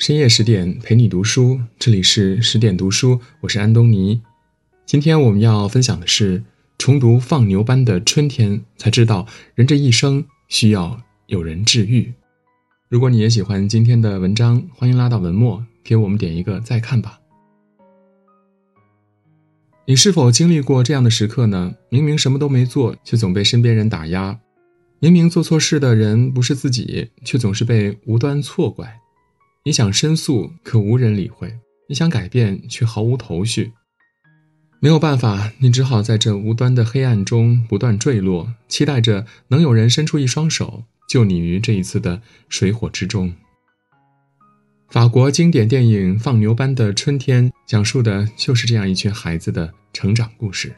深夜十点陪你读书，这里是十点读书，我是安东尼。今天我们要分享的是重读放牛班的春天，才知道人这一生需要有人治愈。如果你也喜欢今天的文章，欢迎拉到文末给我们点一个再看吧。你是否经历过这样的时刻呢？明明什么都没做，却总被身边人打压；明明做错事的人不是自己，却总是被无端错怪。你想申诉，可无人理会；你想改变，却毫无头绪。没有办法，你只好在这无端的黑暗中不断坠落，期待着能有人伸出一双手救你于这一次的水火之中。法国经典电影《放牛班的春天》讲述的就是这样一群孩子的成长故事。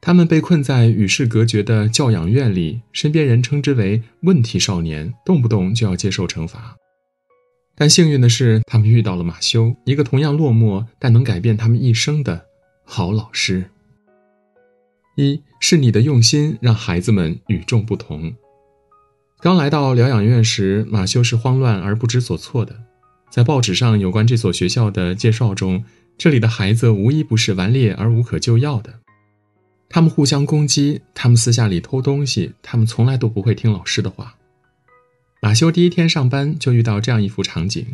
他们被困在与世隔绝的教养院里，身边人称之为“问题少年”，动不动就要接受惩罚。但幸运的是，他们遇到了马修，一个同样落寞但能改变他们一生的好老师。一是你的用心让孩子们与众不同。刚来到疗养院时，马修是慌乱而不知所措的。在报纸上有关这所学校的介绍中，这里的孩子无一不是顽劣而无可救药的。他们互相攻击，他们私下里偷东西，他们从来都不会听老师的话。马修第一天上班就遇到这样一幅场景：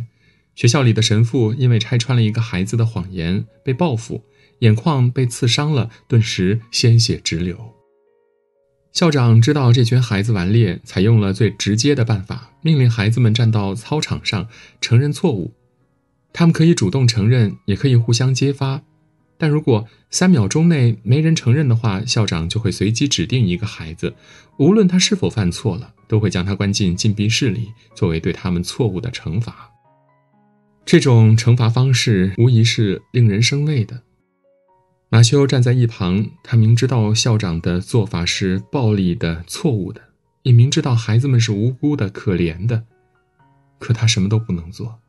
学校里的神父因为拆穿了一个孩子的谎言被报复，眼眶被刺伤了，顿时鲜血直流。校长知道这群孩子顽劣，采用了最直接的办法，命令孩子们站到操场上承认错误。他们可以主动承认，也可以互相揭发。但如果三秒钟内没人承认的话，校长就会随机指定一个孩子，无论他是否犯错了，都会将他关进禁闭室里，作为对他们错误的惩罚。这种惩罚方式无疑是令人生畏的。马修站在一旁，他明知道校长的做法是暴力的、错误的，也明知道孩子们是无辜的、可怜的，可他什么都不能做。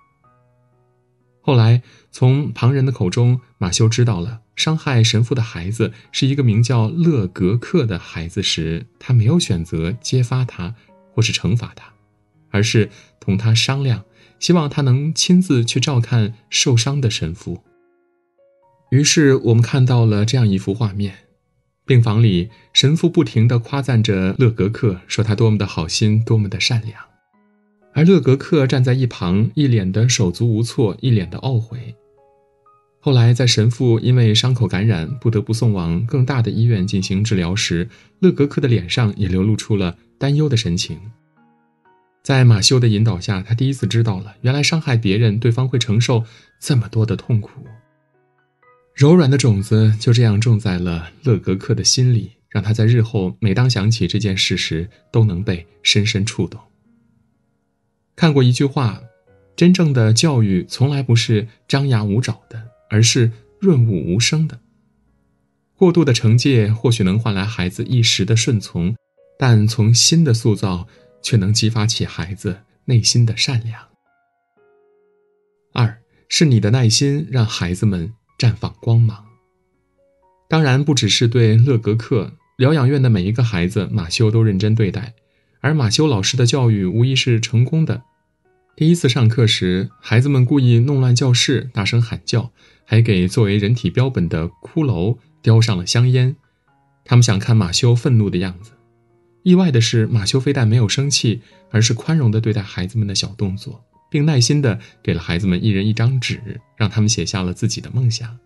后来，从旁人的口中，马修知道了伤害神父的孩子是一个名叫勒格克的孩子时，他没有选择揭发他或是惩罚他，而是同他商量，希望他能亲自去照看受伤的神父。于是，我们看到了这样一幅画面：病房里，神父不停地夸赞着勒格克，说他多么的好心，多么的善良。而勒格克站在一旁，一脸的手足无措，一脸的懊悔。后来，在神父因为伤口感染不得不送往更大的医院进行治疗时，勒格克的脸上也流露出了担忧的神情。在马修的引导下，他第一次知道了，原来伤害别人，对方会承受这么多的痛苦。柔软的种子就这样种在了勒格克的心里，让他在日后每当想起这件事时，都能被深深触动。看过一句话，真正的教育从来不是张牙舞爪的，而是润物无声的。过度的惩戒或许能换来孩子一时的顺从，但从心的塑造却能激发起孩子内心的善良。二是你的耐心让孩子们绽放光芒。当然，不只是对乐格克疗养院的每一个孩子，马修都认真对待。而马修老师的教育无疑是成功的。第一次上课时，孩子们故意弄乱教室，大声喊叫，还给作为人体标本的骷髅叼上了香烟。他们想看马修愤怒的样子。意外的是，马修非但没有生气，而是宽容地对待孩子们的小动作，并耐心地给了孩子们一人一张纸，让他们写下了自己的梦想。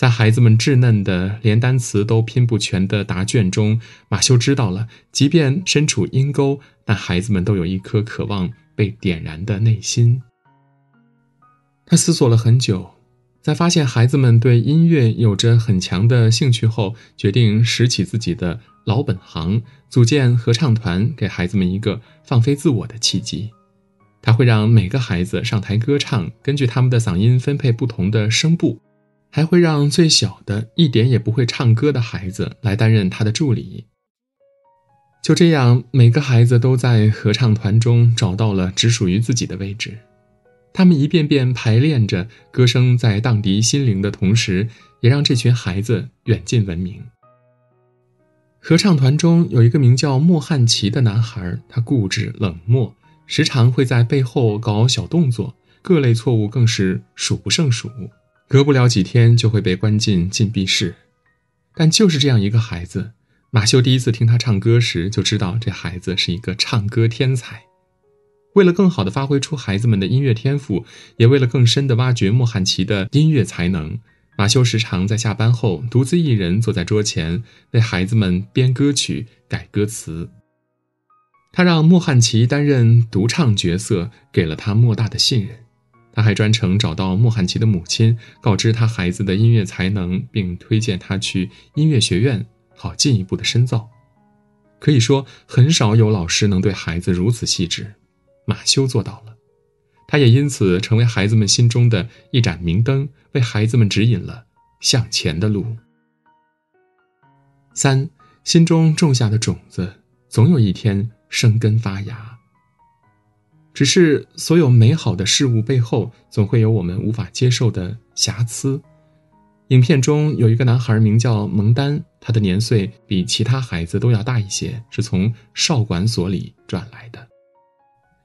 在孩子们稚嫩的连单词都拼不全的答卷中，马修知道了，即便身处阴沟，但孩子们都有一颗渴望被点燃的内心。他思索了很久，在发现孩子们对音乐有着很强的兴趣后，决定拾起自己的老本行，组建合唱团，给孩子们一个放飞自我的契机。他会让每个孩子上台歌唱，根据他们的嗓音分配不同的声部。还会让最小的一点也不会唱歌的孩子来担任他的助理。就这样，每个孩子都在合唱团中找到了只属于自己的位置。他们一遍遍排练着歌声，在荡涤心灵的同时，也让这群孩子远近闻名。合唱团中有一个名叫莫汉奇的男孩，他固执冷漠，时常会在背后搞小动作。各类错误更是数不胜数，隔不了几天就会被关进禁闭室。但就是这样一个孩子，马修第一次听他唱歌时，就知道这孩子是一个唱歌天才。为了更好地发挥出孩子们的音乐天赋，也为了更深地挖掘莫汉奇的音乐才能，马修时常在下班后独自一人坐在桌前，为孩子们编歌曲、改歌词。他让莫汉奇担任独唱角色，给了他莫大的信任。他还专程找到莫汉奇的母亲，告知他孩子的音乐才能，并推荐他去音乐学院，好进一步的深造。可以说，很少有老师能对孩子如此细致。马修做到了，他也因此成为孩子们心中的一盏明灯，为孩子们指引了向前的路。三，心中种下的种子，总有一天生根发芽。只是所有美好的事物背后，总会有我们无法接受的瑕疵。影片中有一个男孩名叫蒙丹，他的年岁比其他孩子都要大一些，是从少管所里转来的。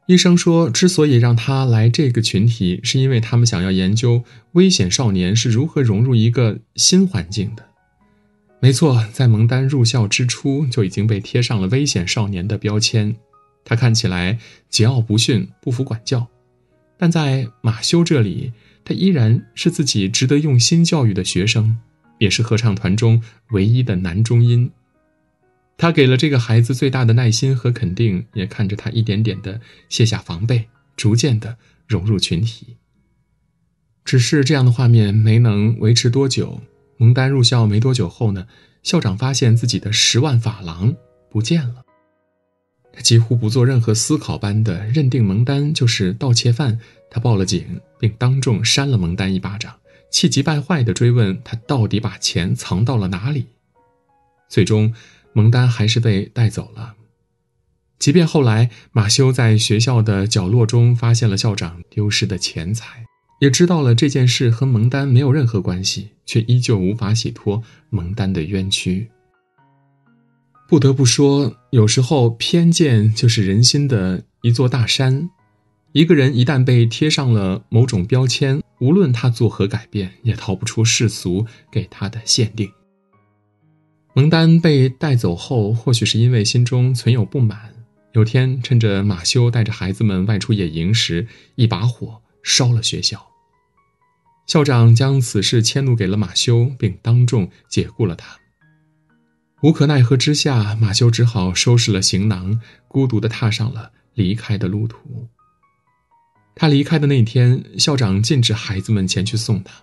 医生说，之所以让他来这个群体，是因为他们想要研究危险少年是如何融入一个新环境的。没错，在蒙丹入校之初就已经被贴上了危险少年的标签。他看起来桀骜不驯，不服管教，但在马修这里，他依然是自己值得用心教育的学生，也是合唱团中唯一的男中音。他给了这个孩子最大的耐心和肯定，也看着他一点点的卸下防备，逐渐的融入群体。只是这样的画面没能维持多久。蒙丹入校没多久后呢，校长发现自己的十万法郎不见了。他几乎不做任何思考般的认定蒙丹就是盗窃犯，他报了警，并当众扇了蒙丹一巴掌，气急败坏地追问他到底把钱藏到了哪里。最终。蒙丹还是被带走了。即便后来马修在学校的角落中发现了校长丢失的钱财，也知道了这件事和蒙丹没有任何关系，却依旧无法洗脱蒙丹的冤屈。不得不说，有时候偏见就是人心的一座大山。一个人一旦被贴上了某种标签，无论他作何改变，也逃不出世俗给他的限定。蒙丹被带走后，或许是因为心中存有不满。有天，趁着马修带着孩子们外出野营时，一把火烧了学校。校长将此事迁怒给了马修，并当众解雇了他。无可奈何之下，马修只好收拾了行囊，孤独地踏上了离开的路途。他离开的那天，校长禁止孩子们前去送他。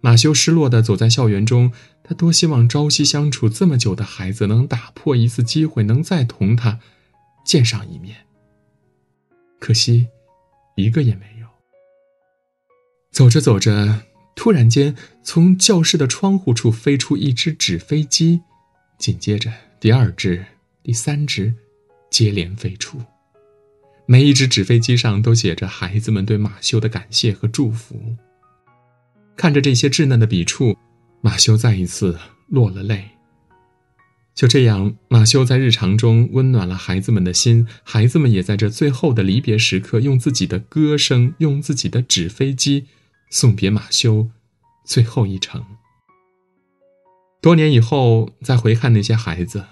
马修失落地走在校园中，他多希望朝夕相处这么久的孩子能打破一次机会，能再同他见上一面。可惜，一个也没有。走着走着，突然间，从教室的窗户处飞出一只纸飞机，紧接着第二只、第三只接连飞出，每一只纸飞机上都写着孩子们对马修的感谢和祝福。看着这些稚嫩的笔触，马修再一次落了泪。就这样，马修在日常中温暖了孩子们的心，孩子们也在这最后的离别时刻，用自己的歌声，用自己的纸飞机，送别马修最后一程。多年以后再回看那些孩子，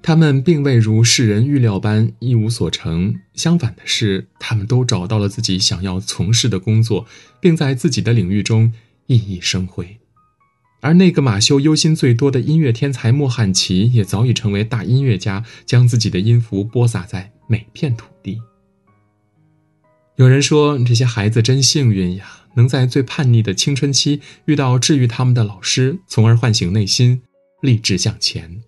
他们并未如世人预料般一无所成，相反的是，他们都找到了自己想要从事的工作，并在自己的领域中。熠熠生辉，而那个马修忧心最多的音乐天才莫汉奇也早已成为大音乐家，将自己的音符播撒在每片土地。有人说，这些孩子真幸运呀，能在最叛逆的青春期遇到治愈他们的老师，从而唤醒内心，立志向前。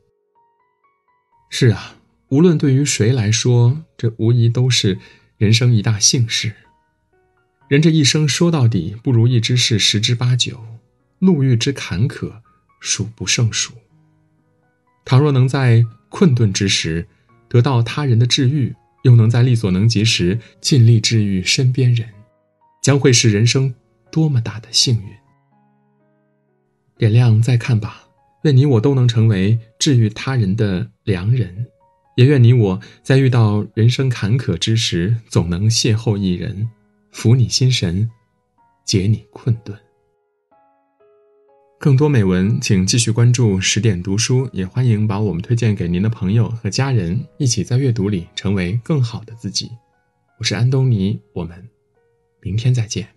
是啊，无论对于谁来说，这无疑都是人生一大幸事。人这一生说到底，不如意之事十之八九，路遇之坎坷数不胜数。倘若能在困顿之时得到他人的治愈，又能在力所能及时尽力治愈身边人，将会是人生多么大的幸运！点亮再看吧，愿你我都能成为治愈他人的良人，也愿你我在遇到人生坎坷之时，总能邂逅一人。抚你心神，解你困顿。更多美文，请继续关注十点读书，也欢迎把我们推荐给您的朋友和家人，一起在阅读里成为更好的自己。我是安东尼，我们明天再见。